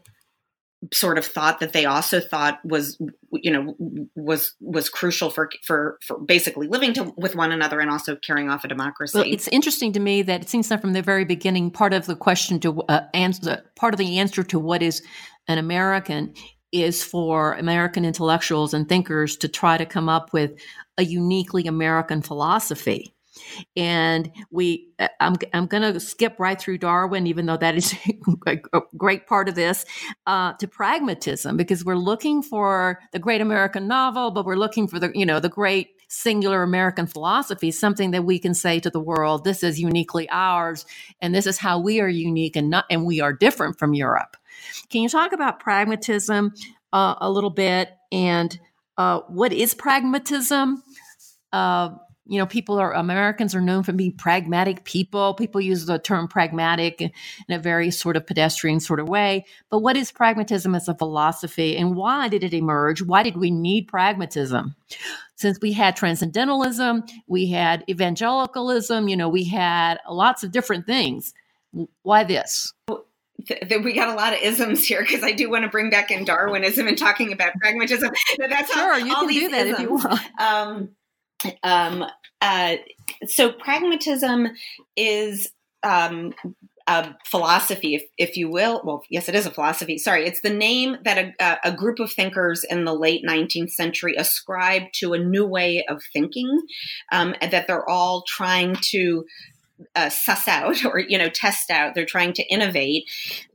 sort of thought that they also thought was you know was was crucial for for for basically living to, with one another and also carrying off a democracy.
Well, it's interesting to me that it seems that from the very beginning, part of the question to uh, answer, part of the answer to what is an American is for American intellectuals and thinkers to try to come up with a uniquely American philosophy and we uh, i'm, I'm going to skip right through darwin even though that is *laughs* a great part of this uh, to pragmatism because we're looking for the great american novel but we're looking for the you know the great singular american philosophy something that we can say to the world this is uniquely ours and this is how we are unique and not and we are different from europe. Can you talk about pragmatism uh, a little bit? And uh, what is pragmatism? Uh, you know, people are Americans are known for being pragmatic people. People use the term pragmatic in a very sort of pedestrian sort of way. But what is pragmatism as a philosophy and why did it emerge? Why did we need pragmatism? Since we had transcendentalism, we had evangelicalism, you know, we had lots of different things. Why this?
we got a lot of isms here because I do want to bring back in Darwinism and talking about pragmatism.
That's sure, you can do that isms. if you want. Um,
um, uh, so pragmatism is um, a philosophy, if, if you will. Well, yes, it is a philosophy. Sorry, it's the name that a, a group of thinkers in the late 19th century ascribed to a new way of thinking, um, that they're all trying to uh, suss out *laughs* or you know test out. They're trying to innovate,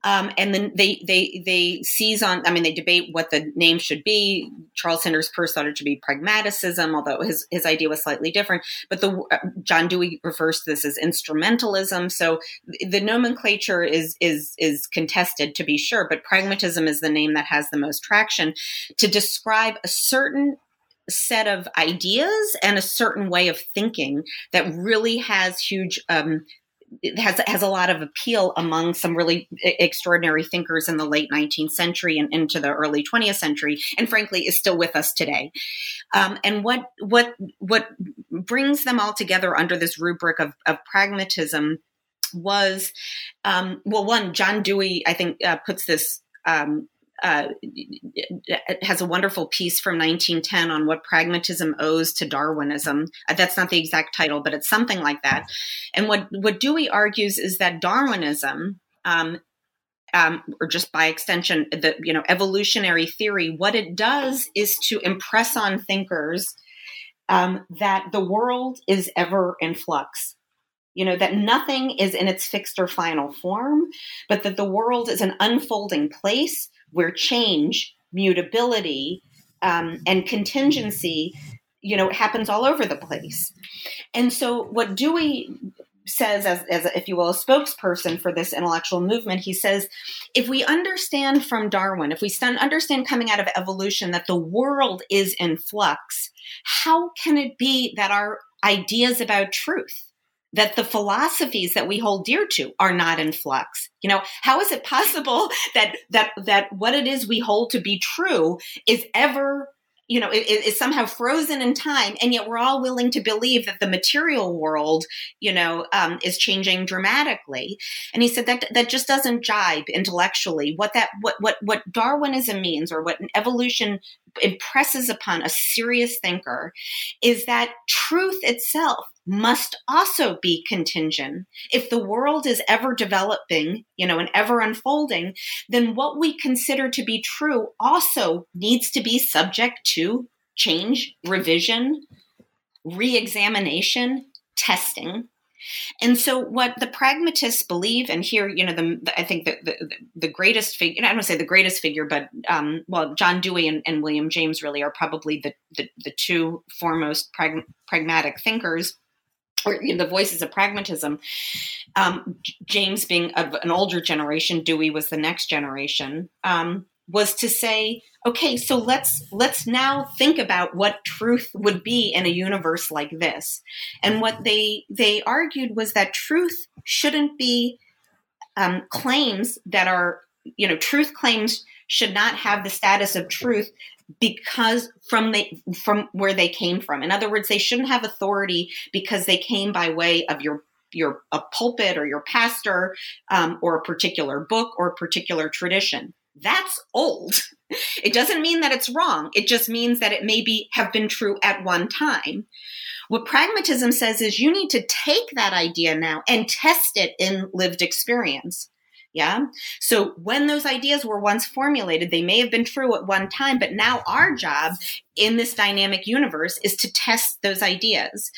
um, and then they they they seize on. I mean, they debate what the name should be. Charles Sanders Peirce thought it should be pragmatism, although his his idea was slightly different. But the uh, John Dewey refers to this as instrumentalism. So the nomenclature is is is contested to be sure, but pragmatism is the name that has the most traction to describe a certain set of ideas and a certain way of thinking that really has huge um, has has a lot of appeal among some really extraordinary thinkers in the late 19th century and into the early 20th century, and frankly is still with us today. Um, and what what what brings them all together under this rubric of, of pragmatism was, um, well, one John Dewey I think uh, puts this um, uh, has a wonderful piece from 1910 on what pragmatism owes to Darwinism. Uh, that's not the exact title, but it's something like that. And what what Dewey argues is that Darwinism, um, um, or just by extension, the you know evolutionary theory, what it does is to impress on thinkers um, that the world is ever in flux you know that nothing is in its fixed or final form but that the world is an unfolding place where change, mutability, um, and contingency, you know, happens all over the place. And so, what Dewey says, as, as if you will, a spokesperson for this intellectual movement, he says, if we understand from Darwin, if we understand coming out of evolution that the world is in flux, how can it be that our ideas about truth, that the philosophies that we hold dear to are not in flux. You know how is it possible *laughs* that that that what it is we hold to be true is ever you know is, is somehow frozen in time and yet we're all willing to believe that the material world you know um, is changing dramatically? And he said that that just doesn't jibe intellectually. What that what what what darwinism means or what evolution impresses upon a serious thinker is that truth itself must also be contingent. If the world is ever developing, you know, and ever unfolding, then what we consider to be true also needs to be subject to change, revision, re examination, testing. And so, what the pragmatists believe, and here, you know, the, the I think that the, the, greatest figure, I don't say the greatest figure, but um, well, John Dewey and, and, William James really are probably the, the, the two foremost prag- pragmatic thinkers or you know, the voices of pragmatism. Um, James being of an older generation, Dewey was the next generation. Um, was to say, okay, so let's let's now think about what truth would be in a universe like this. And what they they argued was that truth shouldn't be um, claims that are you know truth claims should not have the status of truth because from the from where they came from. In other words, they shouldn't have authority because they came by way of your your a pulpit or your pastor um, or a particular book or a particular tradition. That's old. It doesn't mean that it's wrong. It just means that it maybe have been true at one time. What pragmatism says is you need to take that idea now and test it in lived experience. Yeah. So when those ideas were once formulated, they may have been true at one time, but now our job in this dynamic universe is to test those ideas.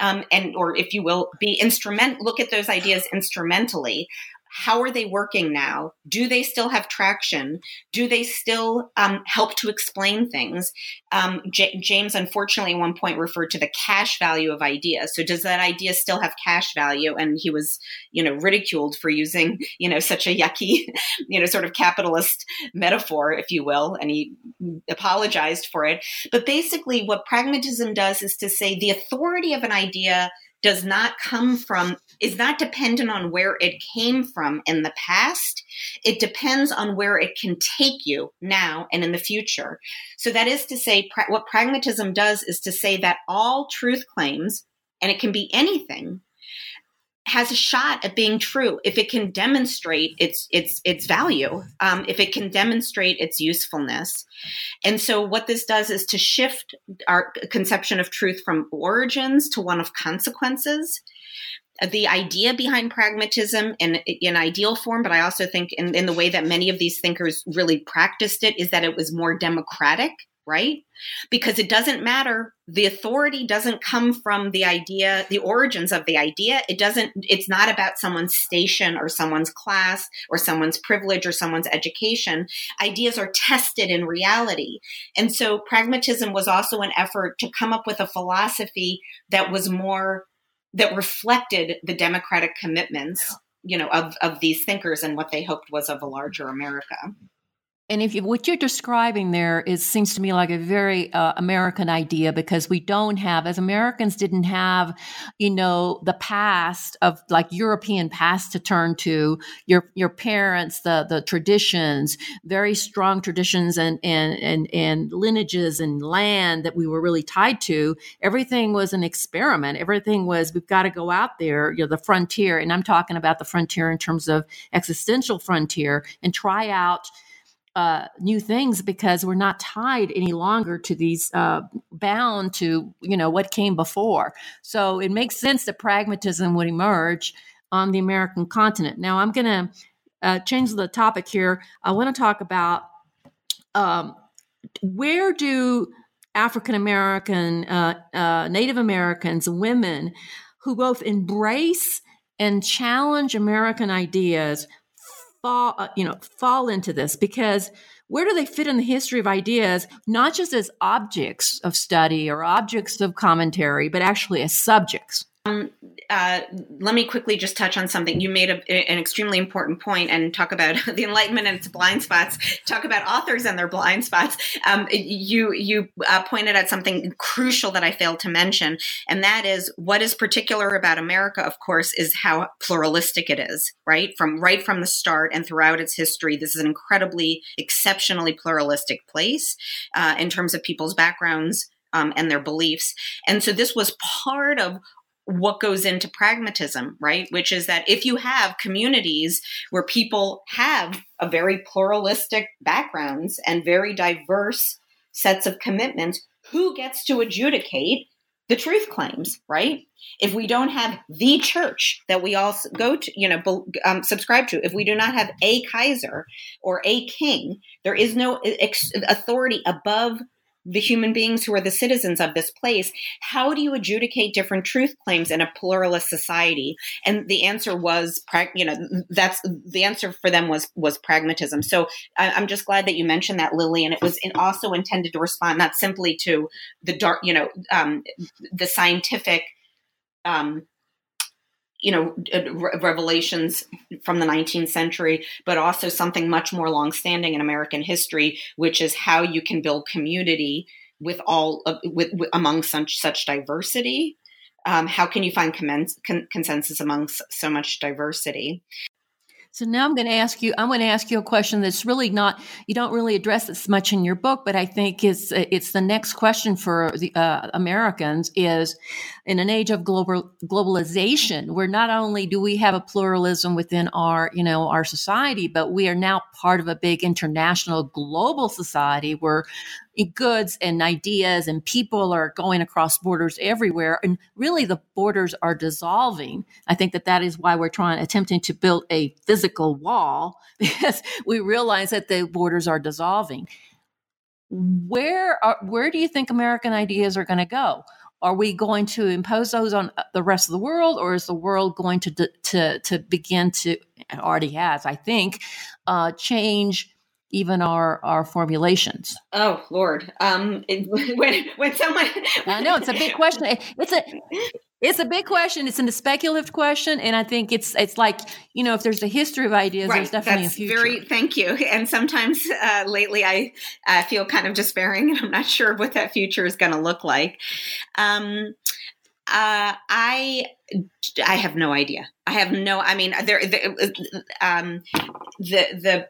Um, and, or if you will, be instrument, look at those ideas instrumentally how are they working now? Do they still have traction? Do they still um, help to explain things? Um, J- James, unfortunately, at one point referred to the cash value of ideas. So, does that idea still have cash value? And he was, you know, ridiculed for using, you know, such a yucky, *laughs* you know, sort of capitalist metaphor, if you will. And he apologized for it. But basically, what pragmatism does is to say the authority of an idea does not come from is not dependent on where it came from in the past. It depends on where it can take you now and in the future. So that is to say what pragmatism does is to say that all truth claims and it can be anything has a shot at being true if it can demonstrate its its its value, um, if it can demonstrate its usefulness. And so, what this does is to shift our conception of truth from origins to one of consequences. The idea behind pragmatism in, in ideal form, but I also think in, in the way that many of these thinkers really practiced it, is that it was more democratic right? Because it doesn't matter. The authority doesn't come from the idea, the origins of the idea. It doesn't, it's not about someone's station or someone's class or someone's privilege or someone's education. Ideas are tested in reality. And so pragmatism was also an effort to come up with a philosophy that was more, that reflected the democratic commitments you know of, of these thinkers and what they hoped was of a larger america
and if you, what you're describing there is seems to me like a very uh, American idea because we don't have, as Americans, didn't have, you know, the past of like European past to turn to. Your your parents, the the traditions, very strong traditions and and and and lineages and land that we were really tied to. Everything was an experiment. Everything was we've got to go out there, you know, the frontier. And I'm talking about the frontier in terms of existential frontier and try out uh, new things because we're not tied any longer to these uh, bound to you know what came before. So it makes sense that pragmatism would emerge on the american continent. Now i'm going to uh, change the topic here. I want to talk about um, where do african american uh, uh, native americans women who both embrace and challenge american ideas fall uh, you know fall into this because where do they fit in the history of ideas not just as objects of study or objects of commentary but actually as subjects
um, uh, let me quickly just touch on something. You made a, an extremely important point and talk about *laughs* the Enlightenment and its blind spots. Talk about authors and their blind spots. Um, you you uh, pointed out something crucial that I failed to mention, and that is what is particular about America. Of course, is how pluralistic it is. Right from right from the start and throughout its history, this is an incredibly, exceptionally pluralistic place uh, in terms of people's backgrounds. Um, and their beliefs. And so this was part of what goes into pragmatism, right? Which is that if you have communities where people have a very pluralistic backgrounds and very diverse sets of commitments, who gets to adjudicate the truth claims, right? If we don't have the church that we all go to, you know, um, subscribe to, if we do not have a Kaiser or a king, there is no ex- authority above the human beings who are the citizens of this place how do you adjudicate different truth claims in a pluralist society? And the answer was you know that's the answer for them was was pragmatism. So i'm just glad that you mentioned that Lilian it was also intended to respond not simply to the dark you know um, the scientific um, you know uh, revelations from the 19th century but also something much more longstanding in american history which is how you can build community with all of, with, with among such such diversity um, how can you find commens- con- consensus among so much diversity
so now I'm going to ask you. I'm going to ask you a question that's really not. You don't really address this much in your book, but I think it's it's the next question for the uh, Americans. Is in an age of global globalization, where not only do we have a pluralism within our you know our society, but we are now part of a big international global society where goods and ideas and people are going across borders everywhere. And really the borders are dissolving. I think that that is why we're trying attempting to build a physical wall *laughs* because we realize that the borders are dissolving. Where are, where do you think american ideas are going to go are we going to impose those on the rest of the world or is the world going to to to begin to already has i think uh, change even our our formulations?
Oh Lord, um, *laughs* when when someone
I know it's a big question. It's a it's a big question. It's a speculative question, and I think it's it's like you know if there's a history of ideas, right. there's definitely
That's
a future.
Very, thank you. And sometimes uh, lately, I uh, feel kind of despairing, *laughs* and I'm not sure what that future is going to look like. Um, uh, I I have no idea. I have no. I mean, there. The, um, the the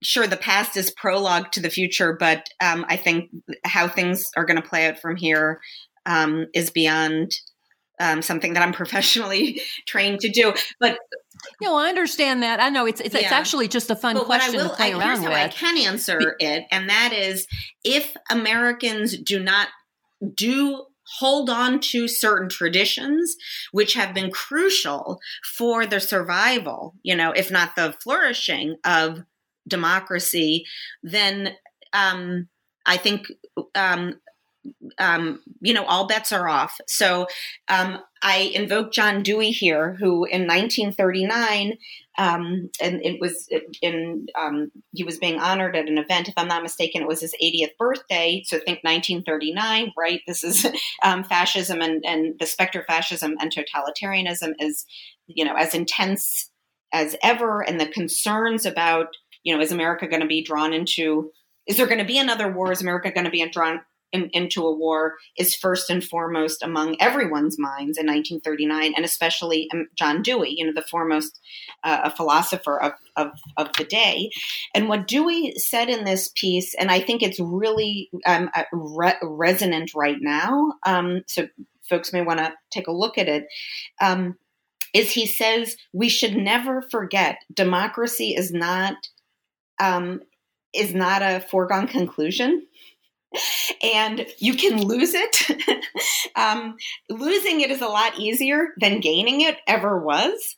sure the past is prologue to the future, but um, I think how things are going to play out from here um, is beyond um, something that I'm *laughs* professionally trained to do. But
no, I understand that. I know it's it's, yeah. it's actually just a fun
but
question
will,
to play
I,
around with.
I can answer it, and that is if Americans do not do hold on to certain traditions which have been crucial for the survival, you know, if not the flourishing of democracy, then um, I think um, um, you know, all bets are off. So um, I invoke John Dewey here, who in 1939, um, and it was in, um, he was being honored at an event. If I'm not mistaken, it was his 80th birthday. So think 1939, right? This is *laughs* um, fascism and, and the specter of fascism and totalitarianism is, you know, as intense as ever. And the concerns about, you know, is America going to be drawn into is there going to be another war? Is America going to be drawn in, into a war is first and foremost among everyone's minds in 1939, and especially um, John Dewey, you know, the foremost uh, philosopher of, of, of, the day. And what Dewey said in this piece, and I think it's really um, uh, re- resonant right now, um, so folks may want to take a look at it. Um, is he says we should never forget democracy is not um, is not a foregone conclusion and you can lose it. *laughs* um, losing it is a lot easier than gaining it ever was.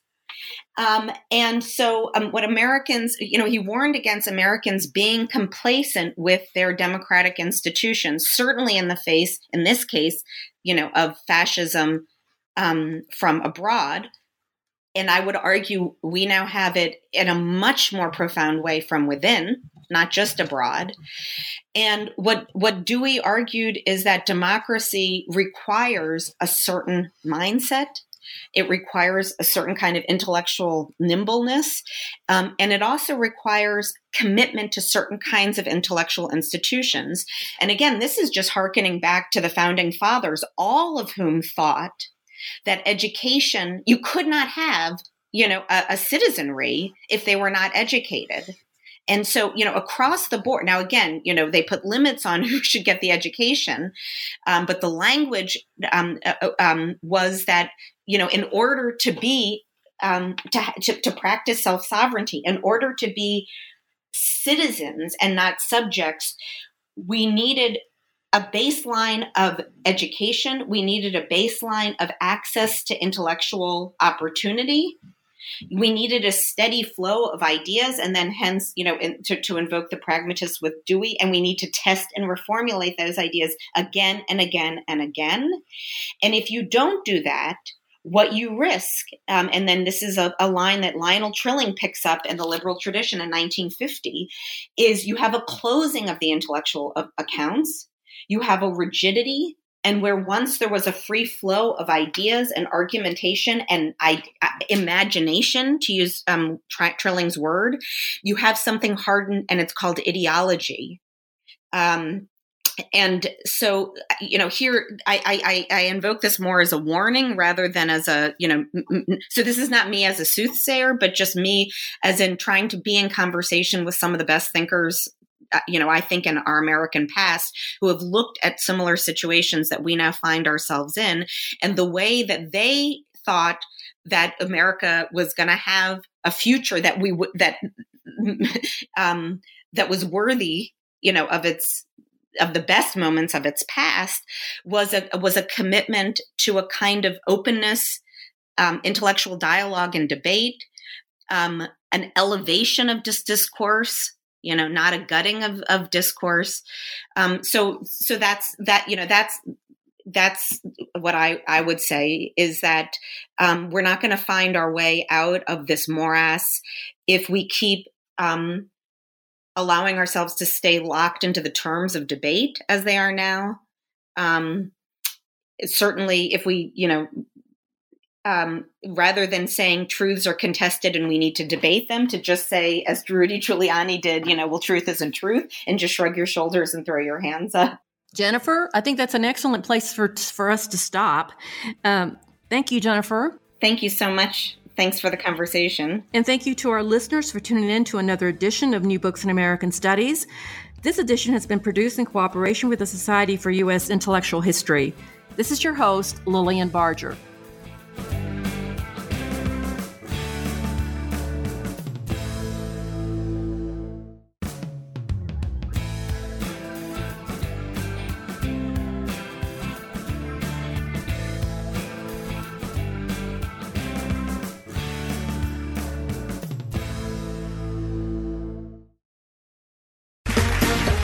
Um, and so, um, what Americans, you know, he warned against Americans being complacent with their democratic institutions, certainly in the face, in this case, you know, of fascism um, from abroad. And I would argue we now have it in a much more profound way from within not just abroad. And what what Dewey argued is that democracy requires a certain mindset. It requires a certain kind of intellectual nimbleness. Um, and it also requires commitment to certain kinds of intellectual institutions. And again, this is just harkening back to the founding fathers, all of whom thought that education, you could not have you know a, a, citizenry if they were not educated and so, you know, across the board, now again, you know, they put limits on *laughs* who should get the education, um, but the language um, uh, uh um, was that, you know, in order to be, um, to, to, to practice self sovereignty, in order to be citizens and not subjects, we needed a baseline of education. We needed a baseline of access to intellectual opportunity we needed a steady flow of ideas and then hence you know in, to, to invoke the pragmatist with dewey and we need to test and reformulate those ideas again and again and again. And if you don't do that what you risk um, and then this is a, a, line that lionel trilling picks up in the liberal tradition in 1950 is you have a closing of the intellectual accounts. You have a rigidity and where once there was a free flow of ideas and argumentation and I, imagination, to use um, Trilling's word, you have something hardened, and it's called ideology. Um, and so, you know, here I, I, I invoke this more as a warning rather than as a, you know, so this is not me as a soothsayer, but just me as in trying to be in conversation with some of the best thinkers you know, I think in our American past who have looked at similar situations that we now find ourselves in and the way that they thought that America was going to have a future that we would, that, *laughs* um, that was worthy, you know, of its of the best moments of its past was a was a commitment to a kind of openness, um, intellectual dialogue and debate, um, an elevation of dis- discourse, you know not a gutting of, of discourse um, so so that's that you know that's that's what I, I would say is that um, we're not going to find our way out of this morass if we keep um, allowing ourselves to stay locked into the terms of debate as they are now. Um, certainly, if we, you know, um, rather than saying truths are contested and we need to debate them, to just say, as Rudy Giuliani did, you know, well, truth isn't truth, and just shrug your shoulders and throw your hands up.
Jennifer, I think that's an excellent place for for us to stop. Um, thank you, Jennifer.
Thank you so much. Thanks for the conversation.
And thank you to our listeners for tuning in to another edition of New Books in American Studies. This edition has been produced in cooperation with the Society for U.S. Intellectual History. This is your host, Lilian Barger.